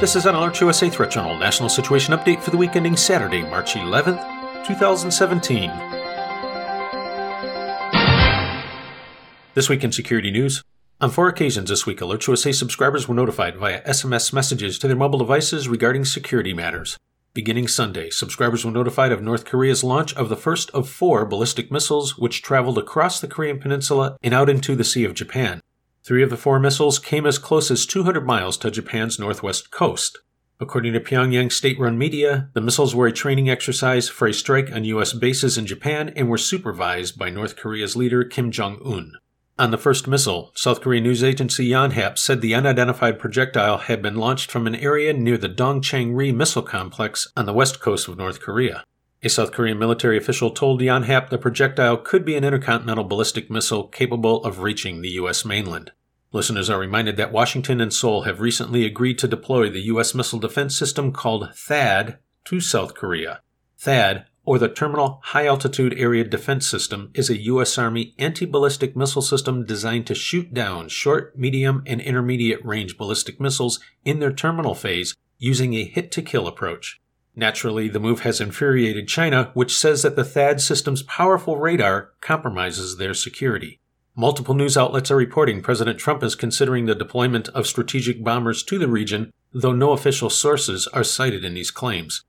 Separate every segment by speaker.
Speaker 1: This is an Alert USA Threat Journal National Situation Update for the week ending Saturday, March 11th, 2017. This week in security news. On four occasions this week, Alert USA subscribers were notified via SMS messages to their mobile devices regarding security matters. Beginning Sunday, subscribers were notified of North Korea's launch of the first of four ballistic missiles which traveled across the Korean peninsula and out into the Sea of Japan. Three of the four missiles came as close as 200 miles to Japan's northwest coast. According to Pyongyang state run media, the missiles were a training exercise for a strike on U.S. bases in Japan and were supervised by North Korea's leader Kim Jong un. On the first missile, South Korean news agency Yonhap said the unidentified projectile had been launched from an area near the Dongchang-ri missile complex on the west coast of North Korea. A South Korean military official told Yonhap the projectile could be an intercontinental ballistic missile capable of reaching the U.S. mainland. Listeners are reminded that Washington and Seoul have recently agreed to deploy the U.S. missile defense system called THAAD to South Korea. THAAD, or the Terminal High Altitude Area Defense System, is a U.S. Army anti ballistic missile system designed to shoot down short, medium, and intermediate range ballistic missiles in their terminal phase using a hit to kill approach. Naturally, the move has infuriated China, which says that the THAAD system's powerful radar compromises their security. Multiple news outlets are reporting President Trump is considering the deployment of strategic bombers to the region, though no official sources are cited in these claims.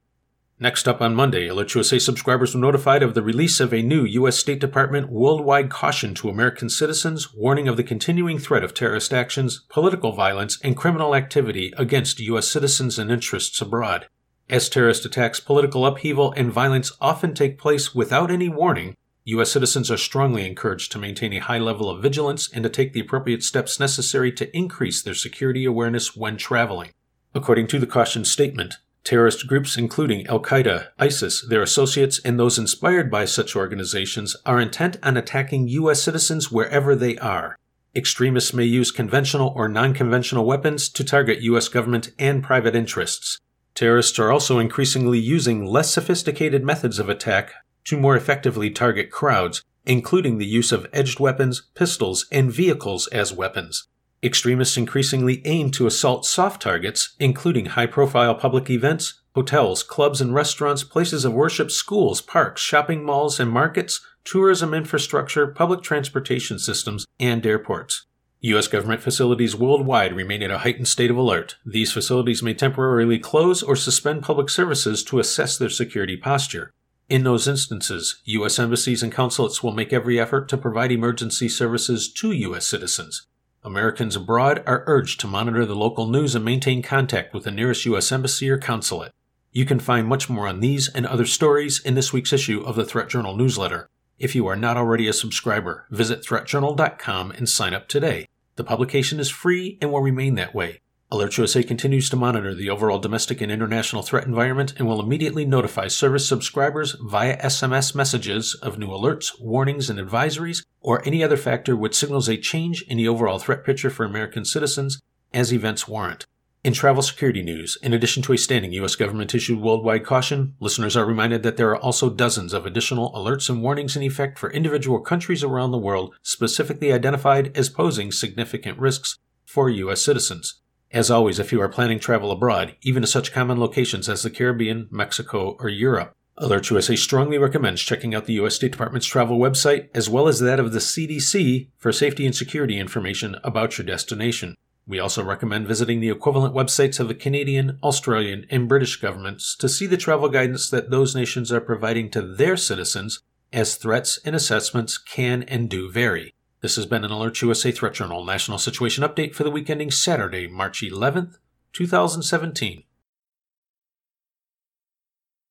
Speaker 1: Next up on Monday, Alert USA subscribers were notified of the release of a new U.S. State Department worldwide caution to American citizens, warning of the continuing threat of terrorist actions, political violence, and criminal activity against U.S. citizens and interests abroad. As terrorist attacks, political upheaval, and violence often take place without any warning, U.S. citizens are strongly encouraged to maintain a high level of vigilance and to take the appropriate steps necessary to increase their security awareness when traveling. According to the caution statement, terrorist groups including Al Qaeda, ISIS, their associates, and those inspired by such organizations are intent on attacking U.S. citizens wherever they are. Extremists may use conventional or non conventional weapons to target U.S. government and private interests. Terrorists are also increasingly using less sophisticated methods of attack to more effectively target crowds, including the use of edged weapons, pistols, and vehicles as weapons. Extremists increasingly aim to assault soft targets, including high profile public events, hotels, clubs and restaurants, places of worship, schools, parks, shopping malls and markets, tourism infrastructure, public transportation systems, and airports. U.S. government facilities worldwide remain in a heightened state of alert. These facilities may temporarily close or suspend public services to assess their security posture. In those instances, U.S. embassies and consulates will make every effort to provide emergency services to U.S. citizens. Americans abroad are urged to monitor the local news and maintain contact with the nearest U.S. embassy or consulate. You can find much more on these and other stories in this week's issue of the Threat Journal newsletter. If you are not already a subscriber, visit threatjournal.com and sign up today. The publication is free and will remain that way. Alert USA continues to monitor the overall domestic and international threat environment and will immediately notify service subscribers via SMS messages of new alerts, warnings, and advisories, or any other factor which signals a change in the overall threat picture for American citizens as events warrant. In travel security news, in addition to a standing U.S. government issued worldwide caution, listeners are reminded that there are also dozens of additional alerts and warnings in effect for individual countries around the world specifically identified as posing significant risks for U.S. citizens. As always, if you are planning travel abroad, even to such common locations as the Caribbean, Mexico, or Europe, Alert USA strongly recommends checking out the U.S. State Department's travel website as well as that of the CDC for safety and security information about your destination. We also recommend visiting the equivalent websites of the Canadian, Australian, and British governments to see the travel guidance that those nations are providing to their citizens, as threats and assessments can and do vary. This has been an Alert USA Threat Journal National Situation Update for the week ending Saturday, March 11th, 2017.